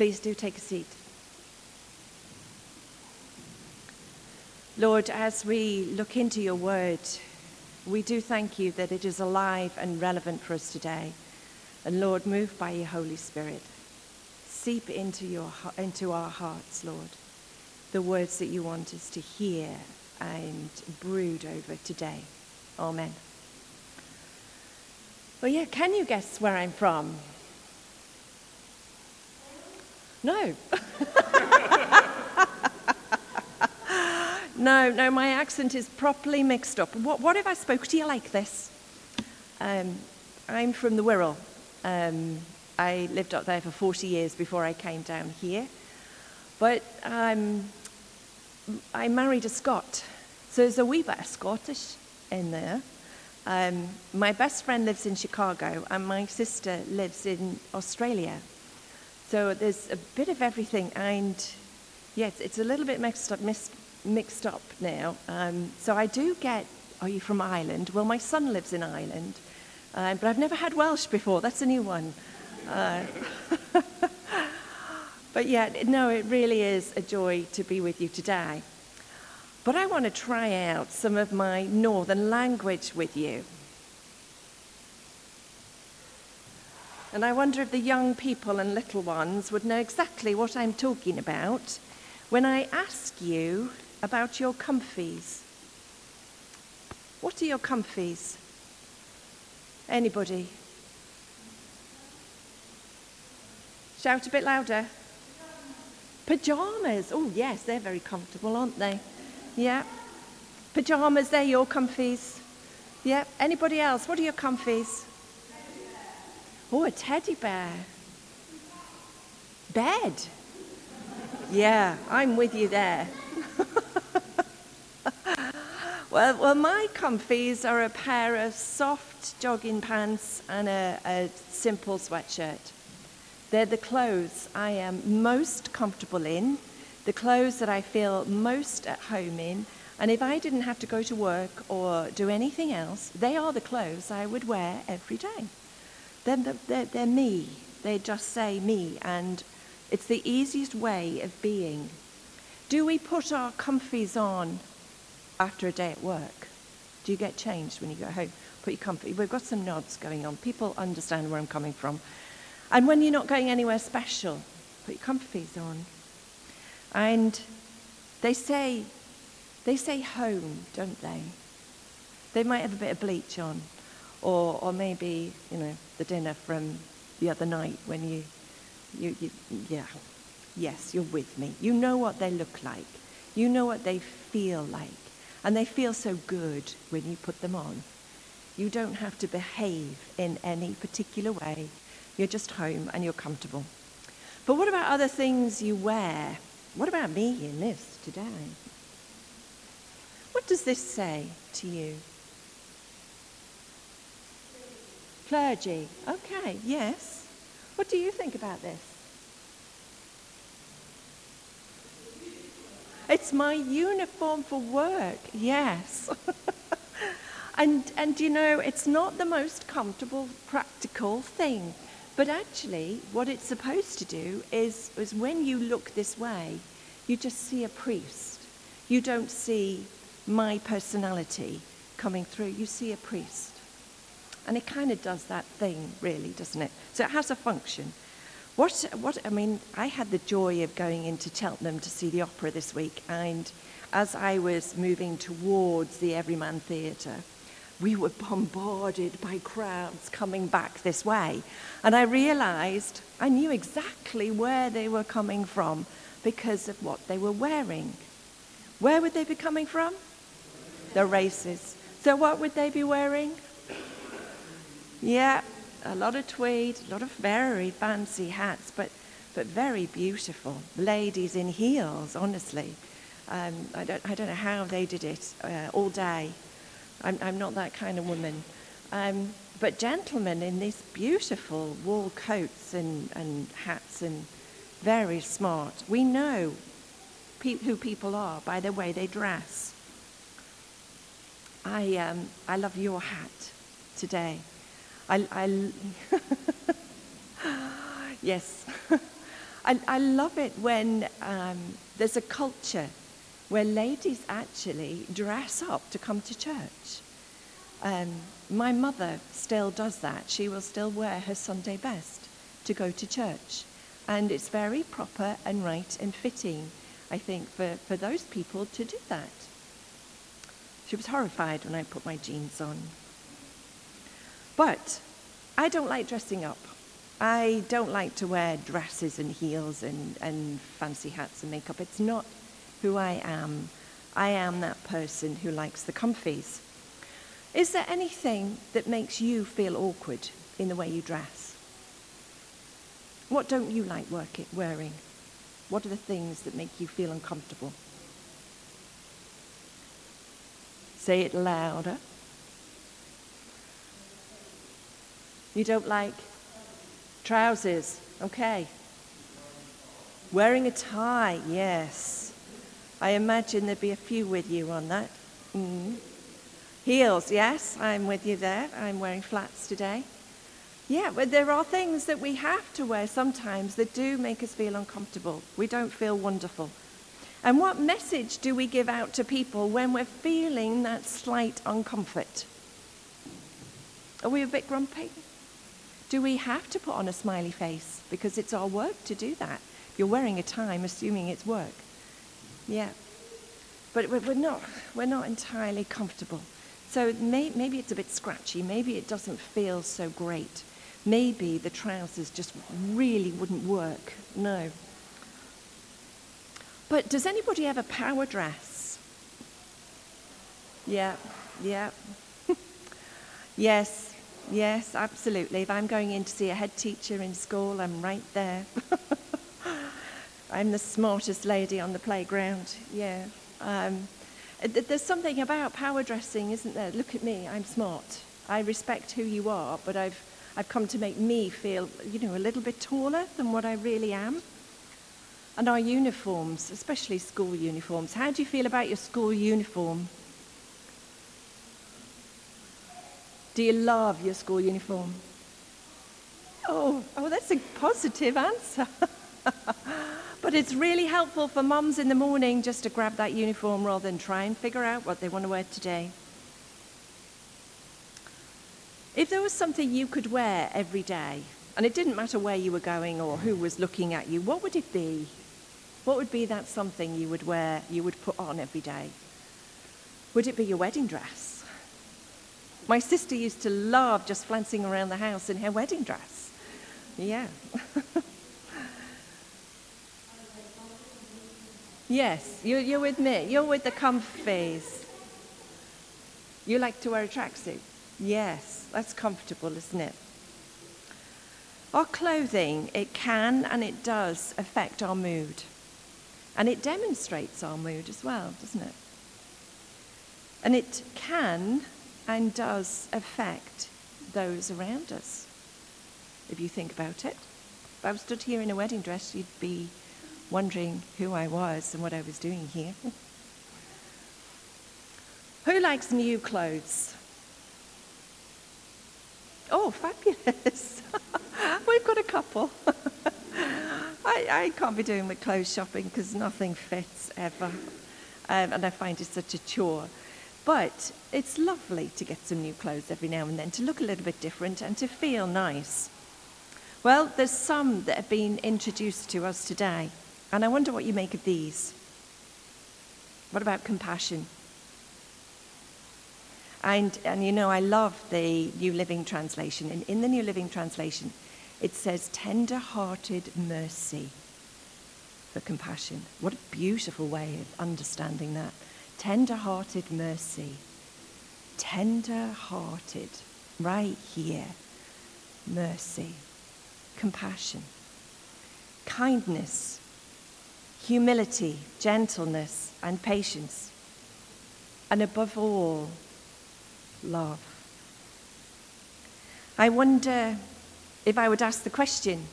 Please do take a seat. Lord, as we look into your word, we do thank you that it is alive and relevant for us today. And Lord, move by your Holy Spirit. Seep into, your, into our hearts, Lord, the words that you want us to hear and brood over today. Amen. Well, yeah, can you guess where I'm from? No. no, no, my accent is properly mixed up. What, what if I spoke to you like this? Um, I'm from the Wirral. Um, I lived up there for 40 years before I came down here. But um, I married a Scot, so there's a wee bit of Scottish in there. Um, my best friend lives in Chicago, and my sister lives in Australia. So there's a bit of everything, and yes, it's a little bit mixed up, mixed up now. Um, so I do get, are you from Ireland? Well, my son lives in Ireland, uh, but I've never had Welsh before. That's a new one. Uh, but yeah, no, it really is a joy to be with you today. But I want to try out some of my northern language with you. And I wonder if the young people and little ones would know exactly what I'm talking about when I ask you about your comfies. What are your comfies? Anybody? Shout a bit louder. Pajamas. Oh, yes, they're very comfortable, aren't they? Yeah. Pajamas, they're your comfies. Yeah. Anybody else? What are your comfies? Oh, a teddy bear. Bed. Yeah, I'm with you there. well, well, my comfies are a pair of soft jogging pants and a, a simple sweatshirt. They're the clothes I am most comfortable in, the clothes that I feel most at home in. And if I didn't have to go to work or do anything else, they are the clothes I would wear every day. They're, they're, they're me. They just say me. And it's the easiest way of being. Do we put our comfies on after a day at work? Do you get changed when you go home? Put your comfy. We've got some nods going on. People understand where I'm coming from. And when you're not going anywhere special, put your comfies on. And they say, they say home, don't they? They might have a bit of bleach on, or, or maybe, you know, the dinner from the other night when you, you, you, yeah, yes, you're with me. You know what they look like. You know what they feel like. And they feel so good when you put them on. You don't have to behave in any particular way. You're just home and you're comfortable. But what about other things you wear? What about me in this today? What does this say to you? Clergy. Okay, yes. What do you think about this? It's my uniform for work, yes. and, and you know, it's not the most comfortable, practical thing. But actually, what it's supposed to do is, is when you look this way, you just see a priest. You don't see my personality coming through, you see a priest. And it kind of does that thing, really, doesn't it? So it has a function. What, what, I mean, I had the joy of going into Cheltenham to see the opera this week, and as I was moving towards the Everyman Theatre, we were bombarded by crowds coming back this way. And I realized I knew exactly where they were coming from because of what they were wearing. Where would they be coming from? The races. So, what would they be wearing? Yeah, a lot of tweed, a lot of very fancy hats, but, but very beautiful. Ladies in heels, honestly. Um, I, don't, I don't know how they did it uh, all day. I'm, I'm not that kind of woman. Um, but gentlemen in these beautiful wool coats and, and hats and very smart. We know pe- who people are by the way they dress. I, um, I love your hat today. I, I yes, I, I love it when um, there's a culture where ladies actually dress up to come to church. Um, my mother still does that. She will still wear her Sunday best to go to church. And it's very proper and right and fitting, I think, for, for those people to do that. She was horrified when I put my jeans on. But I don't like dressing up. I don't like to wear dresses and heels and, and fancy hats and makeup. It's not who I am. I am that person who likes the comfies. Is there anything that makes you feel awkward in the way you dress? What don't you like wearing? What are the things that make you feel uncomfortable? Say it louder. You don't like trousers? Okay. Wearing a tie, yes. I imagine there'd be a few with you on that. Mm. Heels, yes, I'm with you there. I'm wearing flats today. Yeah, but there are things that we have to wear sometimes that do make us feel uncomfortable. We don't feel wonderful. And what message do we give out to people when we're feeling that slight uncomfort? Are we a bit grumpy? Do we have to put on a smiley face because it's our work to do that? You're wearing a tie, I'm assuming it's work. Yeah. But we're not, we're not entirely comfortable. So may, maybe it's a bit scratchy. Maybe it doesn't feel so great. Maybe the trousers just really wouldn't work. No. But does anybody have a power dress? Yeah, yeah. yes, yes, absolutely. If I'm going in to see a head teacher in school, I'm right there. I'm the smartest lady on the playground. Yeah. Um, there's something about power dressing, isn't there? Look at me, I'm smart. I respect who you are, but I've, I've come to make me feel, you know, a little bit taller than what I really am. And our uniforms, especially school uniforms. How do you feel about your school uniform? Do you love your school uniform? Oh, oh, that's a positive answer. But it's really helpful for mums in the morning just to grab that uniform rather than try and figure out what they want to wear today. If there was something you could wear every day, and it didn't matter where you were going or who was looking at you, what would it be? What would be that something you would wear, you would put on every day? Would it be your wedding dress? My sister used to love just flouncing around the house in her wedding dress. Yeah. Yes, you, you're with me. You're with the comfies. You like to wear a tracksuit? Yes, that's comfortable, isn't it? Our clothing, it can and it does affect our mood. And it demonstrates our mood as well, doesn't it? And it can and does affect those around us, if you think about it. If I was stood here in a wedding dress, you'd be wondering who I was and what I was doing here. who likes new clothes? Oh, fabulous. We've got a couple. I, I, can't be doing my clothes shopping because nothing fits ever. Um, and I find it such a chore. But it's lovely to get some new clothes every now and then, to look a little bit different and to feel nice. Well, there's some that have been introduced to us today. And I wonder what you make of these. What about compassion? And, and you know, I love the New Living Translation. And in the New Living Translation, it says tender hearted mercy for compassion. What a beautiful way of understanding that. Tender hearted mercy. Tender hearted, right here. Mercy. Compassion. Kindness humility, gentleness, and patience. And above all, love. I wonder if I would ask the question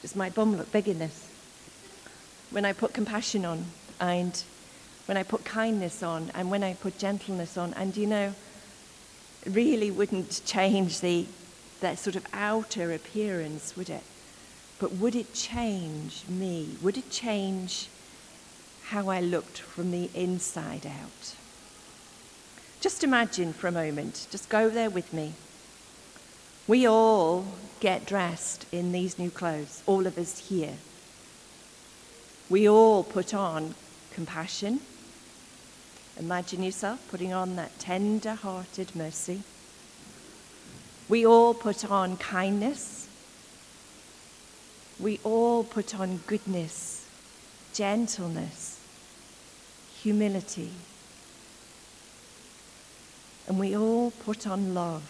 does my bum look big this? When I put compassion on, and when I put kindness on, and when I put gentleness on, and you know, really wouldn't change the, that sort of outer appearance, would it? but would it change me? Would it change how I looked from the inside out? Just imagine for a moment, just go there with me. We all get dressed in these new clothes, all of us here. We all put on compassion. Imagine yourself putting on that tender hearted mercy. We all put on kindness. We all put on goodness, gentleness, humility. And we all put on love.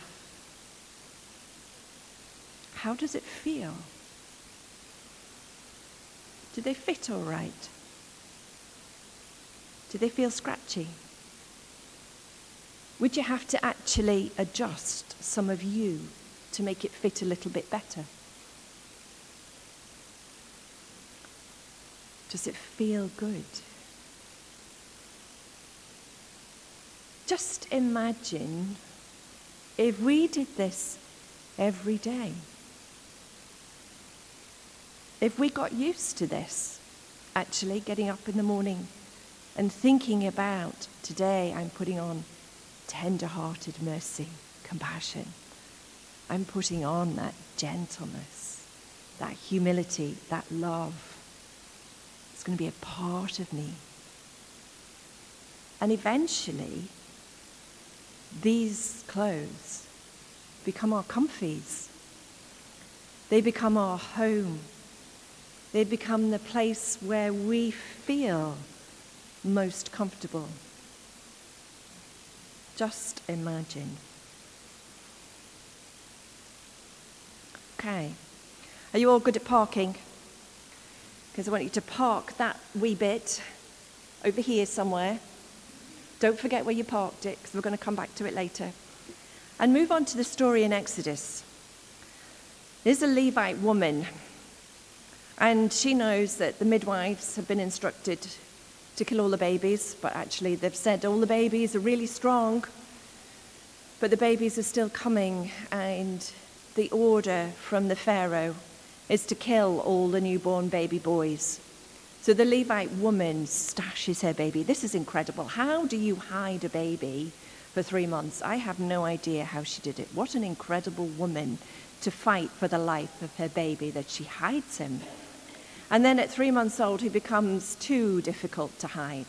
How does it feel? Do they fit all right? Do they feel scratchy? Would you have to actually adjust some of you to make it fit a little bit better? Does it feel good? Just imagine if we did this every day. If we got used to this, actually getting up in the morning and thinking about today, I'm putting on tender hearted mercy, compassion. I'm putting on that gentleness, that humility, that love. It's going to be a part of me. And eventually, these clothes become our comfies. They become our home. They become the place where we feel most comfortable. Just imagine. Okay. Are you all good at parking? Because I want you to park that wee bit over here somewhere. Don't forget where you parked it, because we're going to come back to it later. And move on to the story in Exodus. There's a Levite woman, and she knows that the midwives have been instructed to kill all the babies, but actually they've said all the babies are really strong, but the babies are still coming, and the order from the Pharaoh is to kill all the newborn baby boys. So the Levite woman stashes her baby. This is incredible. How do you hide a baby for three months? I have no idea how she did it. What an incredible woman to fight for the life of her baby that she hides him. And then at three months old, he becomes too difficult to hide.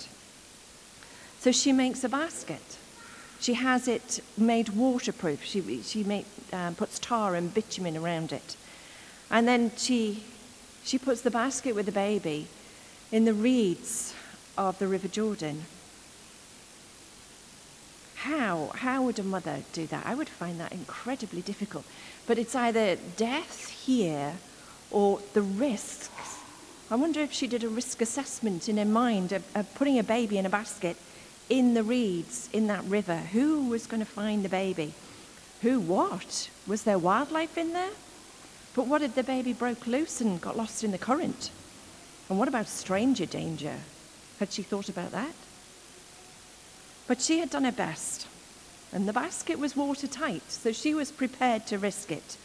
So she makes a basket. She has it made waterproof. She, she make, um, puts tar and bitumen around it. And then she, she puts the basket with the baby in the reeds of the River Jordan. How? How would a mother do that? I would find that incredibly difficult. But it's either death here or the risks I wonder if she did a risk assessment in her mind of, of putting a baby in a basket in the reeds in that river. Who was going to find the baby? Who what? Was there wildlife in there? But what if the baby broke loose and got lost in the current? And what about stranger danger? Had she thought about that? But she had done her best, and the basket was watertight, so she was prepared to risk it.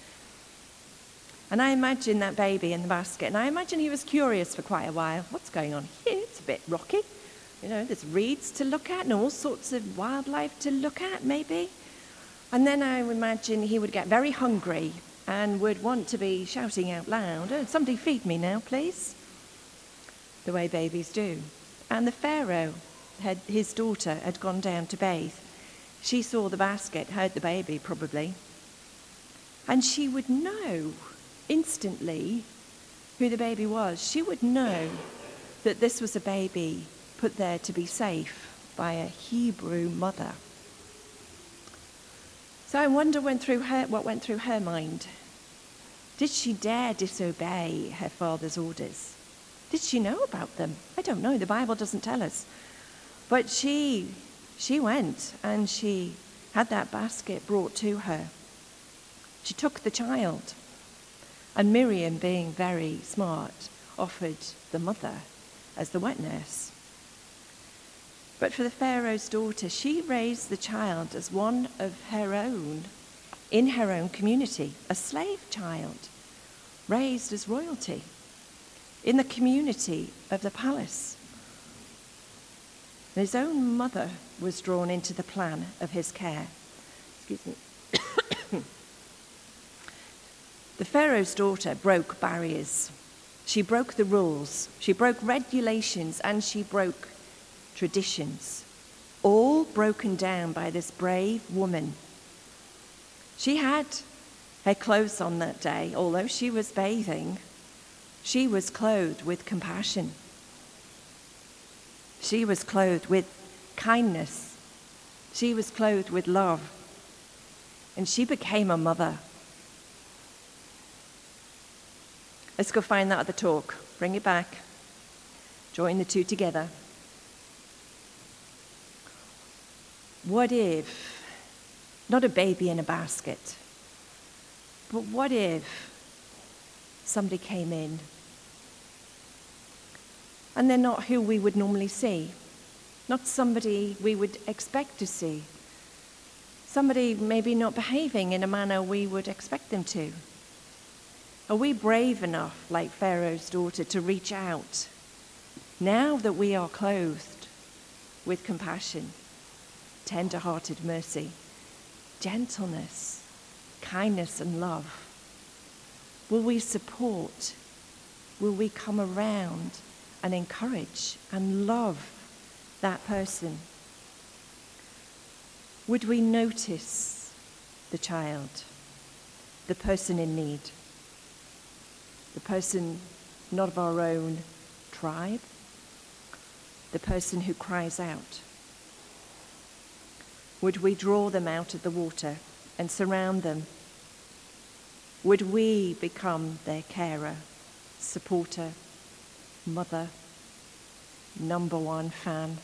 And I imagine that baby in the basket, and I imagine he was curious for quite a while. What's going on here? It's a bit rocky. You know, there's reeds to look at and all sorts of wildlife to look at, maybe. And then I imagine he would get very hungry and would want to be shouting out loud, oh, Somebody feed me now, please. The way babies do. And the Pharaoh, had, his daughter, had gone down to bathe. She saw the basket, heard the baby probably, and she would know instantly who the baby was, she would know that this was a baby put there to be safe by a Hebrew mother. So I wonder went through her, what went through her mind. Did she dare disobey her father's orders? Did she know about them? I don't know. The Bible doesn't tell us. But she, she went and she had that basket brought to her. She took the child and Miriam, being very smart, offered the mother as the wet nurse. But for the Pharaoh's daughter, she raised the child as one of her own, in her own community, a slave child. raised as royalty in the community of the palace. And his own mother was drawn into the plan of his care. Excuse me. The Pharaoh's daughter broke barriers. She broke the rules, she broke regulations, and she broke traditions, all broken down by this brave woman. She had her clothes on that day, although she was bathing, she was clothed with compassion. She was clothed with kindness. She was clothed with love. And she became a mother. Let's go find that other talk. Bring it back. Join the two together. What if, not a baby in a basket, but what if somebody came in and they're not who we would normally see, not somebody we would expect to see, somebody maybe not behaving in a manner we would expect them to? Are we brave enough, like Pharaoh's daughter, to reach out now that we are clothed with compassion, tender hearted mercy, gentleness, kindness, and love? Will we support? Will we come around and encourage and love that person? Would we notice the child, the person in need, the person not of our own tribe, the person who cries out? Would we draw them out of the water and surround them? Would we become their carer, supporter, mother, number one fan?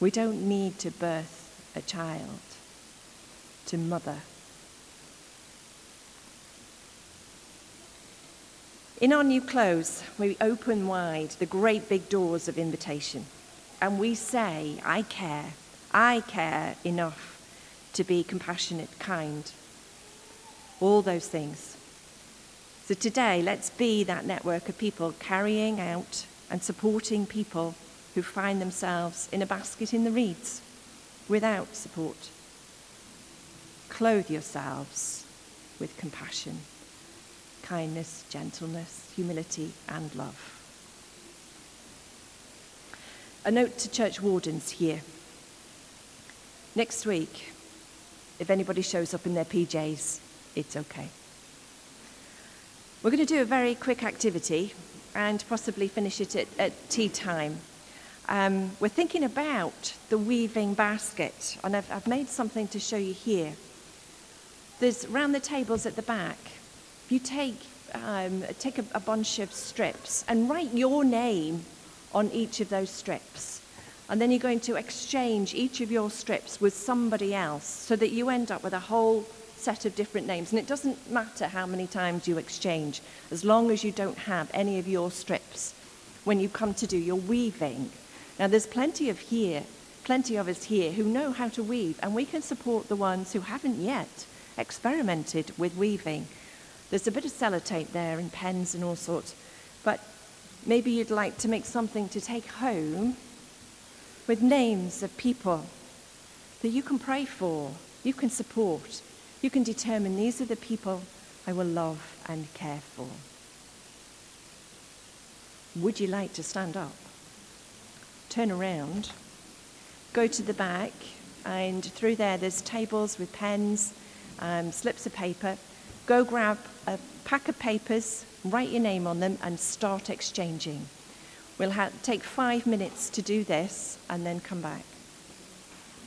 We don't need to birth a child to mother. In our new clothes, we open wide the great big doors of invitation and we say, I care, I care enough to be compassionate, kind, all those things. So today, let's be that network of people carrying out and supporting people who find themselves in a basket in the reeds without support. Clothe yourselves with compassion, kindness, gentleness, humility, and love. A note to church wardens here. Next week, if anybody shows up in their PJs, it's okay. We're going to do a very quick activity and possibly finish it at, at tea time. Um, we're thinking about the weaving basket, and I've, I've made something to show you here. There's round the tables at the back. You take, um, take a, a bunch of strips and write your name on each of those strips. And then you're going to exchange each of your strips with somebody else so that you end up with a whole set of different names. And it doesn't matter how many times you exchange, as long as you don't have any of your strips when you come to do your weaving. Now, there's plenty of here, plenty of us here who know how to weave, and we can support the ones who haven't yet experimented with weaving. There's a bit of sellotape there and pens and all sorts, but maybe you'd like to make something to take home with names of people that you can pray for, you can support, you can determine these are the people I will love and care for. Would you like to stand up? Turn around, go to the back, and through there there's tables with pens, um, slips of paper. Go grab a pack of papers, write your name on them, and start exchanging. We'll ha- take five minutes to do this and then come back.